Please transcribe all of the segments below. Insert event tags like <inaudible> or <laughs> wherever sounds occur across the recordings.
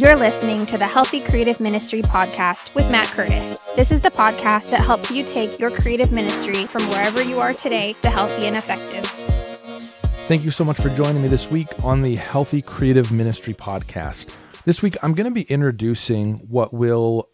You're listening to the Healthy Creative Ministry podcast with Matt Curtis. This is the podcast that helps you take your creative ministry from wherever you are today to healthy and effective. Thank you so much for joining me this week on the Healthy Creative Ministry podcast. This week, I'm going to be introducing what will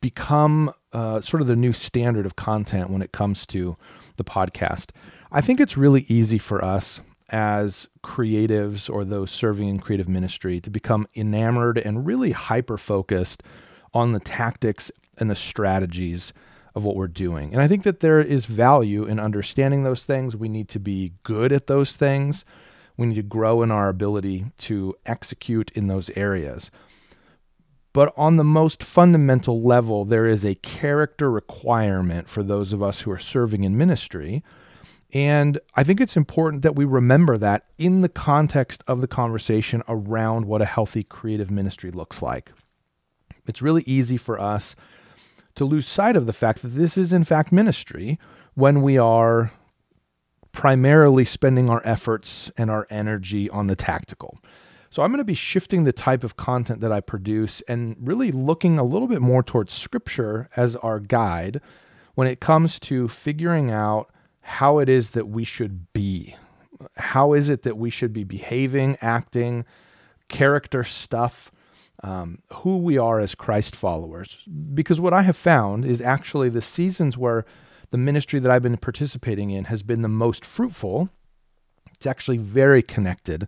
become uh, sort of the new standard of content when it comes to the podcast. I think it's really easy for us as creatives or those serving in creative ministry to become enamored and really hyper focused on the tactics and the strategies of what we're doing. And I think that there is value in understanding those things. We need to be good at those things. We need to grow in our ability to execute in those areas. But on the most fundamental level, there is a character requirement for those of us who are serving in ministry and I think it's important that we remember that in the context of the conversation around what a healthy creative ministry looks like. It's really easy for us to lose sight of the fact that this is, in fact, ministry when we are primarily spending our efforts and our energy on the tactical. So I'm going to be shifting the type of content that I produce and really looking a little bit more towards scripture as our guide when it comes to figuring out how it is that we should be. How is it that we should be behaving, acting, character stuff, um, who we are as Christ followers? Because what I have found is actually the seasons where the ministry that I've been participating in has been the most fruitful. It's actually very connected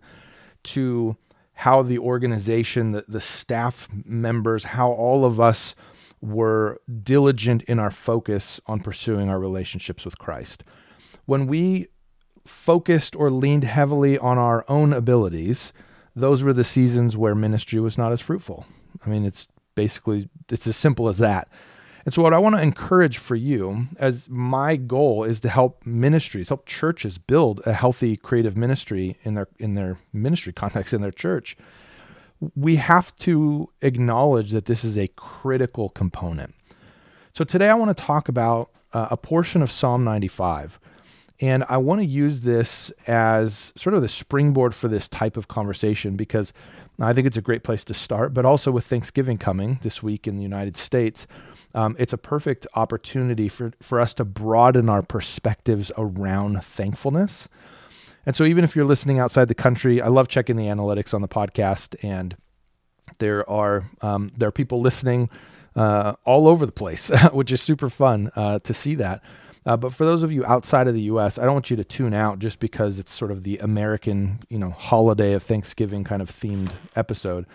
to how the organization, the, the staff members, how all of us were diligent in our focus on pursuing our relationships with Christ when we focused or leaned heavily on our own abilities, those were the seasons where ministry was not as fruitful. I mean, it's basically it's as simple as that. And so what I want to encourage for you as my goal is to help ministries, help churches build a healthy creative ministry in their in their ministry <laughs> context in their church. We have to acknowledge that this is a critical component. So today I want to talk about uh, a portion of Psalm 95 and I want to use this as sort of the springboard for this type of conversation because I think it's a great place to start. But also with Thanksgiving coming this week in the United States, um, it's a perfect opportunity for, for us to broaden our perspectives around thankfulness. And so, even if you're listening outside the country, I love checking the analytics on the podcast, and there are um, there are people listening uh, all over the place, <laughs> which is super fun uh, to see that. Uh, but for those of you outside of the U.S., I don't want you to tune out just because it's sort of the American, you know, holiday of Thanksgiving kind of themed episode.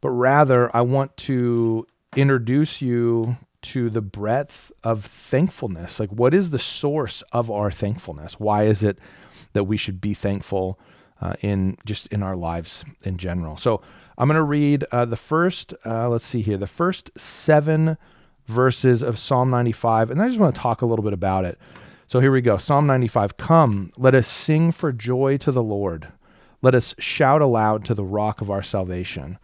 But rather, I want to introduce you to the breadth of thankfulness. Like, what is the source of our thankfulness? Why is it that we should be thankful uh, in just in our lives in general? So, I'm going to read uh, the first. Uh, let's see here. The first seven verses of Psalm 95. And I just want to talk a little bit about it. So here we go Psalm 95 Come, let us sing for joy to the Lord. Let us shout aloud to the rock of our salvation.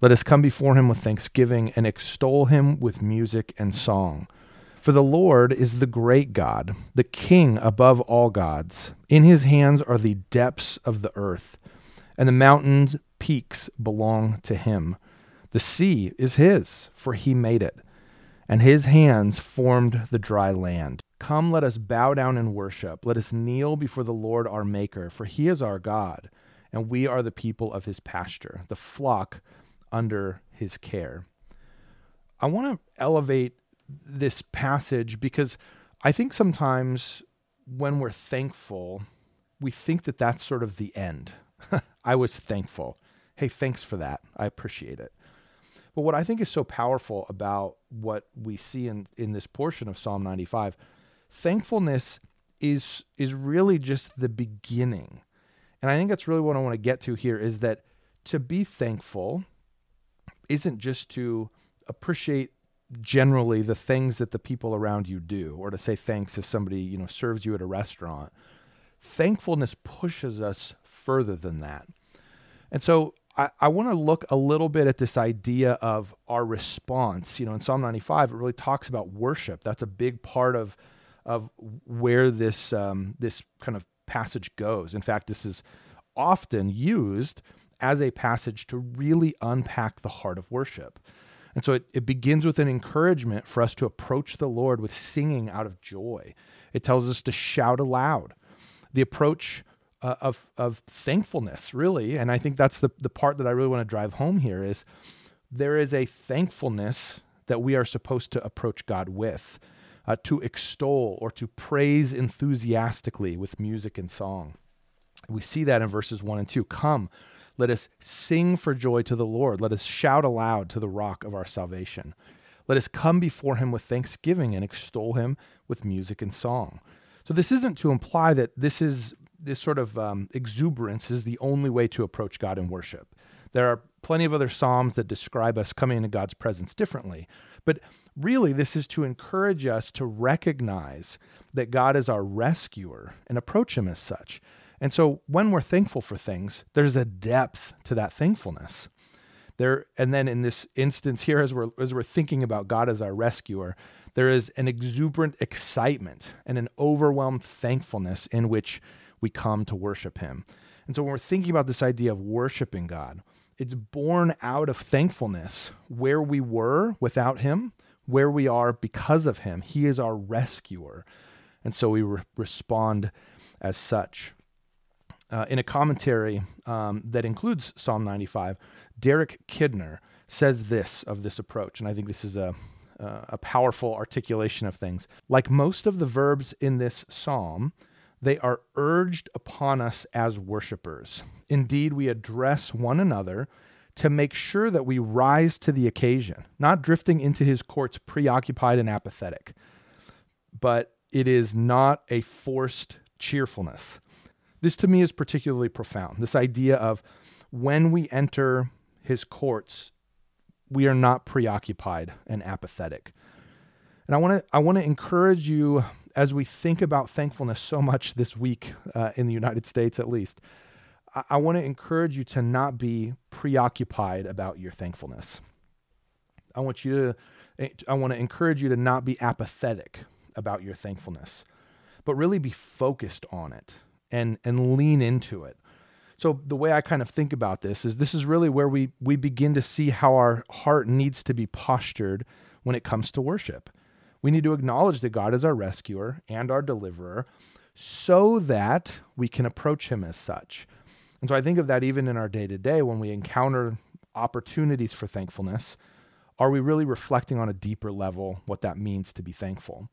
Let us come before him with thanksgiving and extol him with music and song. For the Lord is the great God, the King above all gods. In his hands are the depths of the earth, and the mountains' peaks belong to him. The sea is his, for he made it and his hands formed the dry land. Come, let us bow down and worship. Let us kneel before the Lord our Maker, for he is our God, and we are the people of his pasture, the flock under his care. I want to elevate this passage because I think sometimes when we're thankful, we think that that's sort of the end. <laughs> I was thankful. Hey, thanks for that. I appreciate it. But what I think is so powerful about what we see in, in this portion of Psalm 95, thankfulness is is really just the beginning. And I think that's really what I want to get to here is that to be thankful isn't just to appreciate generally the things that the people around you do or to say thanks if somebody, you know, serves you at a restaurant. Thankfulness pushes us further than that. And so I, I want to look a little bit at this idea of our response. You know, in Psalm 95, it really talks about worship. That's a big part of of where this um, this kind of passage goes. In fact, this is often used as a passage to really unpack the heart of worship. And so it, it begins with an encouragement for us to approach the Lord with singing out of joy. It tells us to shout aloud. The approach uh, of, of thankfulness, really, and I think that's the, the part that I really want to drive home here is there is a thankfulness that we are supposed to approach God with, uh, to extol or to praise enthusiastically with music and song. We see that in verses 1 and 2. Come, let us sing for joy to the Lord. Let us shout aloud to the rock of our salvation. Let us come before him with thanksgiving and extol him with music and song. So, this isn't to imply that this is this sort of um, exuberance is the only way to approach God in worship. There are plenty of other Psalms that describe us coming into God's presence differently. But really, this is to encourage us to recognize that God is our rescuer and approach Him as such. And so when we're thankful for things, there's a depth to that thankfulness. There, and then in this instance here, as we're, as we're thinking about God as our rescuer, there is an exuberant excitement and an overwhelmed thankfulness in which we come to worship Him. And so when we're thinking about this idea of worshiping God, it's born out of thankfulness where we were without Him, where we are because of Him. He is our rescuer. And so we re- respond as such. Uh, in a commentary um, that includes Psalm 95, Derek Kidner says this of this approach, and I think this is a, uh, a powerful articulation of things. Like most of the verbs in this psalm, they are urged upon us as worshipers. Indeed, we address one another to make sure that we rise to the occasion, not drifting into his courts preoccupied and apathetic. But it is not a forced cheerfulness. This to me is particularly profound. This idea of when we enter his courts, we are not preoccupied and apathetic. And I want to I want to encourage you as we think about thankfulness so much this week uh, in the United States, at least. I, I want to encourage you to not be preoccupied about your thankfulness. I want you to I want to encourage you to not be apathetic about your thankfulness, but really be focused on it and and lean into it. So the way I kind of think about this is this is really where we we begin to see how our heart needs to be postured when it comes to worship. We need to acknowledge that God is our rescuer and our deliverer so that we can approach him as such. And so I think of that even in our day to day when we encounter opportunities for thankfulness. Are we really reflecting on a deeper level what that means to be thankful?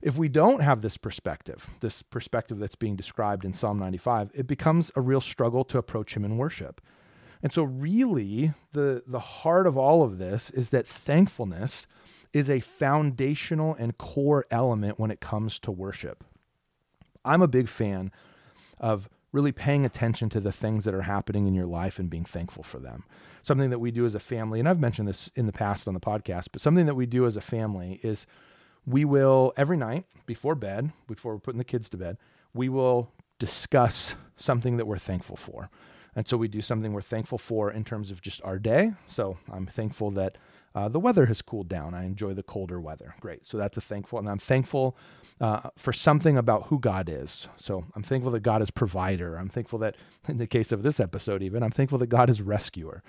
If we don't have this perspective, this perspective that's being described in Psalm 95, it becomes a real struggle to approach Him in worship. And so, really, the, the heart of all of this is that thankfulness is a foundational and core element when it comes to worship. I'm a big fan of really paying attention to the things that are happening in your life and being thankful for them. Something that we do as a family, and I've mentioned this in the past on the podcast, but something that we do as a family is we will every night before bed, before we're putting the kids to bed, we will discuss something that we're thankful for. And so we do something we're thankful for in terms of just our day. So I'm thankful that uh, the weather has cooled down. I enjoy the colder weather. Great. So that's a thankful. And I'm thankful uh, for something about who God is. So I'm thankful that God is provider. I'm thankful that, <laughs> in the case of this episode, even, I'm thankful that God is rescuer.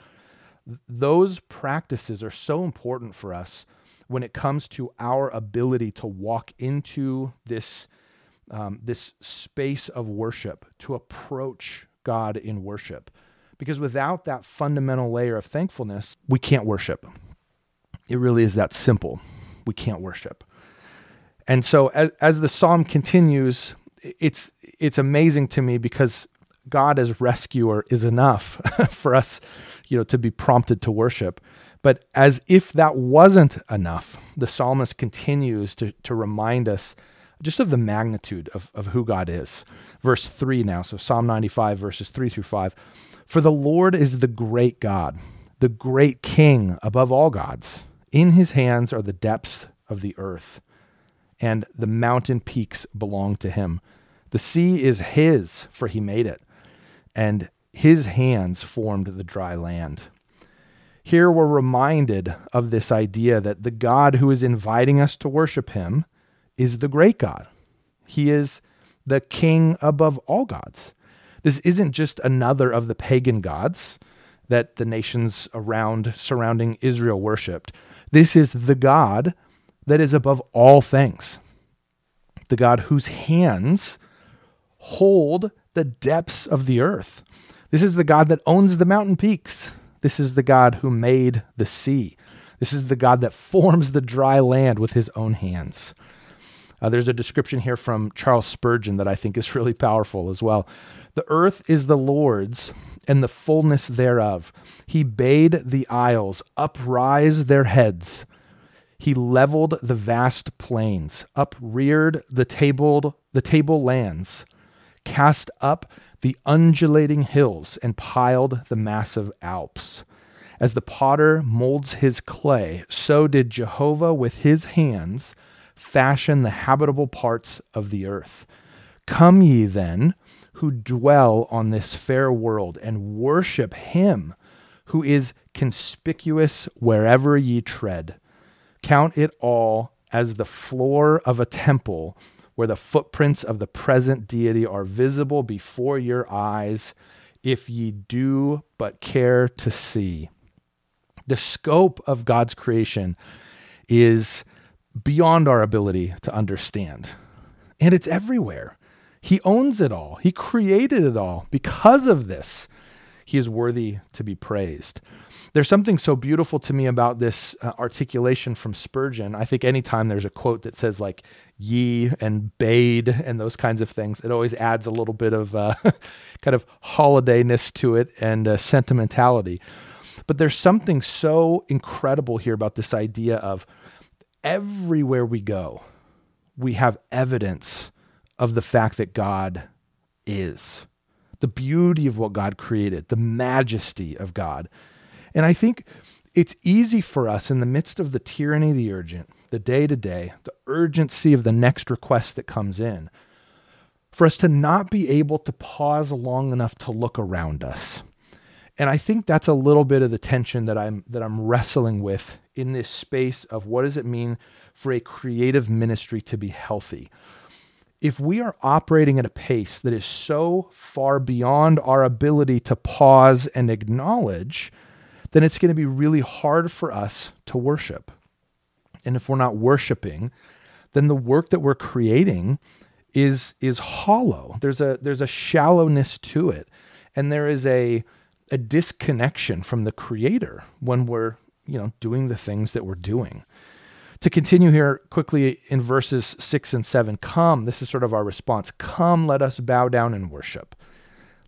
Those practices are so important for us when it comes to our ability to walk into this, um, this space of worship, to approach God in worship. Because without that fundamental layer of thankfulness, we can't worship. It really is that simple. We can't worship. And so as, as the psalm continues, it's it's amazing to me because God as rescuer is enough <laughs> for us, you know, to be prompted to worship. But as if that wasn't enough, the psalmist continues to, to remind us just of the magnitude of, of who God is. Verse 3 now, so Psalm 95, verses 3 through 5. For the Lord is the great God, the great King above all gods. In his hands are the depths of the earth, and the mountain peaks belong to him. The sea is his, for he made it, and his hands formed the dry land. Here we're reminded of this idea that the God who is inviting us to worship him is the great God. He is the king above all gods. This isn't just another of the pagan gods that the nations around surrounding Israel worshiped. This is the God that is above all things, the God whose hands hold the depths of the earth. This is the God that owns the mountain peaks. This is the God who made the sea. This is the God that forms the dry land with his own hands. Uh, there's a description here from Charles Spurgeon that I think is <laughs> really powerful as well. The earth is the Lord's and the fullness thereof. He bade the isles uprise their heads. He leveled the vast plains, upreared the tabled the table lands, cast up the undulating hills, and piled the massive Alps. As the potter molds his clay, so did Jehovah with his hands fashion the habitable parts of the earth. Come ye then, who dwell on this fair world, and worship him who is conspicuous wherever ye tread. Count it all as the floor of a temple where the footprints of the present deity are visible before your eyes, if ye do but care to see. The scope of God's creation is beyond our ability to understand, and it's everywhere. He owns it all, He created it all. Because of this, He is worthy to be praised. There's something so beautiful to me about this uh, articulation from Spurgeon. I think anytime there's a quote that says like ye and bade and those kinds of things, it always adds a little bit of uh, <laughs> kind of holidayness to it and uh, sentimentality. But there's something so incredible here about this idea of everywhere we go, we have evidence of the fact that God is, the beauty of what God created, the majesty of God. And I think it's easy for us in the midst of the tyranny of the urgent, the day to day, the urgency of the next request that comes in, for us to not be able to pause long enough to look around us. And I think that's a little bit of the tension that I'm that I'm wrestling with in this space of what does it mean for a creative ministry to be healthy? If we are operating at a pace that is so far beyond our ability to pause and acknowledge, then it's going to be really hard for us to worship. And if we're not worshiping, then the work that we're creating is is hollow. There's a there's a shallowness to it. And there is a a disconnection from the creator when we're, you know, doing the things that we're doing. To continue here quickly in verses 6 and 7, come, this is sort of our response. Come, let us bow down and worship.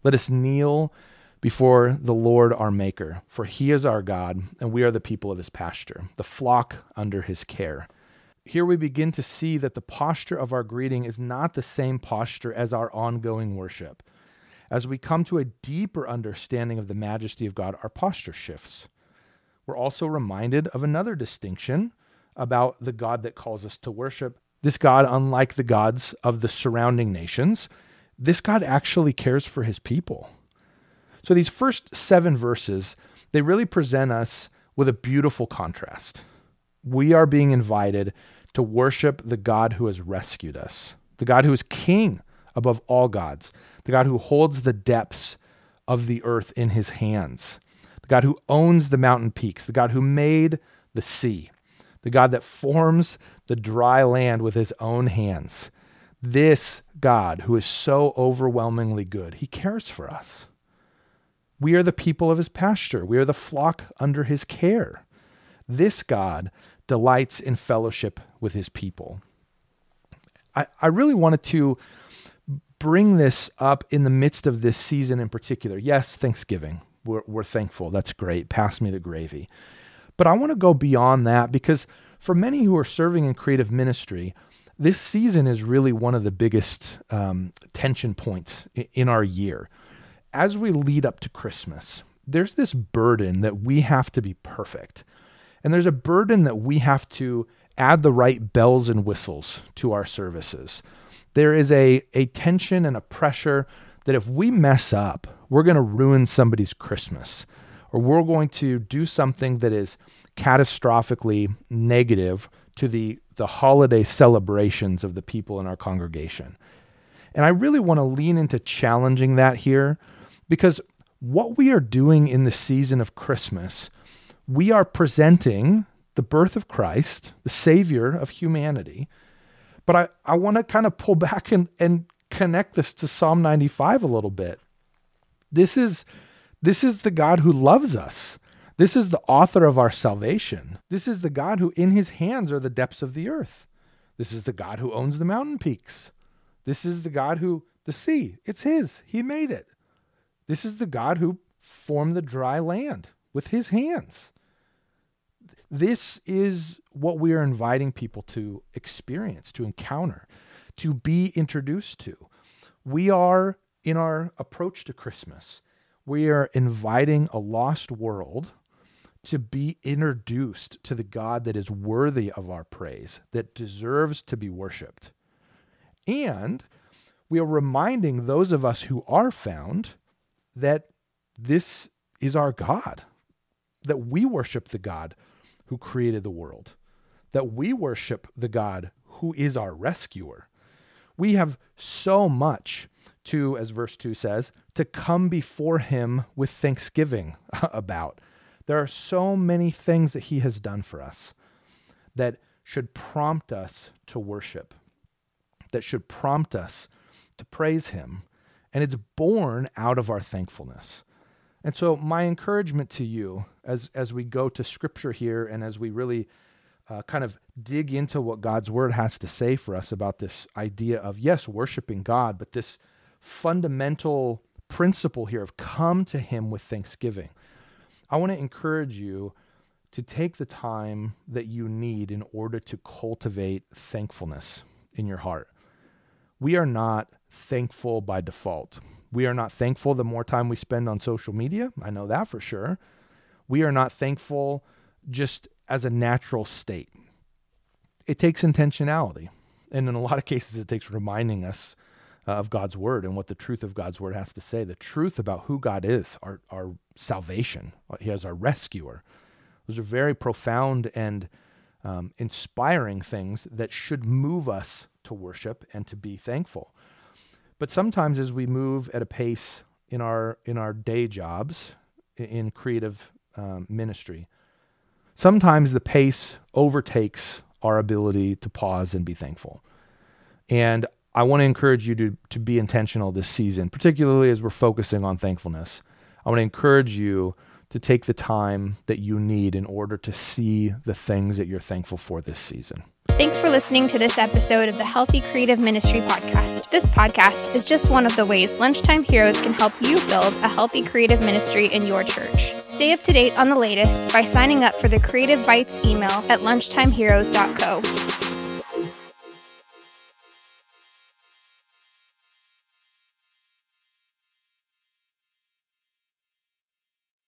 Let us kneel before the Lord our Maker, for he is our God, and we are the people of his pasture, the flock under his care. Here we begin to see that the posture of our greeting is not the same posture as our ongoing worship. As we come to a deeper understanding of the majesty of God, our posture shifts. We're also reminded of another distinction about the God that calls us to worship. This God, unlike the gods of the surrounding nations, this God actually cares for his people. So these first seven verses, they really present us with a beautiful contrast. We are being invited to worship the God who has rescued us, the God who is king above all gods, the God who holds the depths of the earth in his hands, the God who owns the mountain peaks, the God who made the sea, the God that forms the dry land with his own hands. This God, who is so overwhelmingly good, he cares for us. We are the people of his pasture. We are the flock under his care. This God delights in fellowship with his people. I, I really wanted to bring this up in the midst of this season in particular. Yes, Thanksgiving. We're, we're thankful. That's great. Pass me the gravy. But I want to go beyond that because for many who are serving in creative ministry, this season is really one of the biggest um, tension points in our year as we lead up to Christmas, there's this burden that we have to be perfect. And there's a burden that we have to add the right bells and whistles to our services. There is a, a tension and a pressure that if we mess up, we're going to ruin somebody's Christmas or we're going to do something that is catastrophically negative to the, the holiday celebrations of the people in our congregation. And I really want to lean into challenging that here because what we are doing in the season of Christmas, we are presenting the birth of Christ, the Savior of humanity. But I, I want to kind of pull back and, and connect this to Psalm 95 a little bit. This is this is the God who loves us. This is the author of our salvation. This is the God who in his hands are the depths of the earth. This is the God who owns the mountain peaks. This is the God who the sea, it's his. He made it. This is the God who formed the dry land with his hands. This is what we are inviting people to experience, to encounter, to be introduced to. We are, in our approach to Christmas, we are inviting a lost world to be introduced to the God that is worthy of our praise, that deserves to be worshiped. And we are reminding those of us who are found that this is our God, that we worship the God who created the world, that we worship the God who is our rescuer. We have so much to, as verse 2 says, to come before him with thanksgiving <laughs> about. There are so many things that he has done for us that should prompt us to worship, that should prompt us to praise him. And it's born out of our thankfulness. And so, my encouragement to you as, as we go to scripture here and as we really uh, kind of dig into what God's word has to say for us about this idea of, yes, worshiping God, but this fundamental principle here of come to Him with thanksgiving. I want to encourage you to take the time that you need in order to cultivate thankfulness in your heart. We are not thankful by default. We are not thankful the more time we spend on social media. I know that for sure. We are not thankful just as a natural state. It takes intentionality. And in a lot of cases, it takes reminding us of God's word and what the truth of God's word has to say. The truth about who God is, our, our salvation, He is our rescuer. Those are very profound and um, inspiring things that should move us to worship and to be thankful. But sometimes as we move at a pace in our in our day jobs in creative um, ministry, sometimes the pace overtakes our ability to pause and be thankful. And I want to encourage you to, to be intentional this season, particularly as we're focusing on thankfulness. I want to encourage you to take the time that you need in order to see the things that you're thankful for this season. Thanks for listening to this episode of the Healthy Creative Ministry Podcast. This podcast is just one of the ways Lunchtime Heroes can help you build a healthy creative ministry in your church. Stay up to date on the latest by signing up for the Creative Bites email at lunchtimeheroes.co.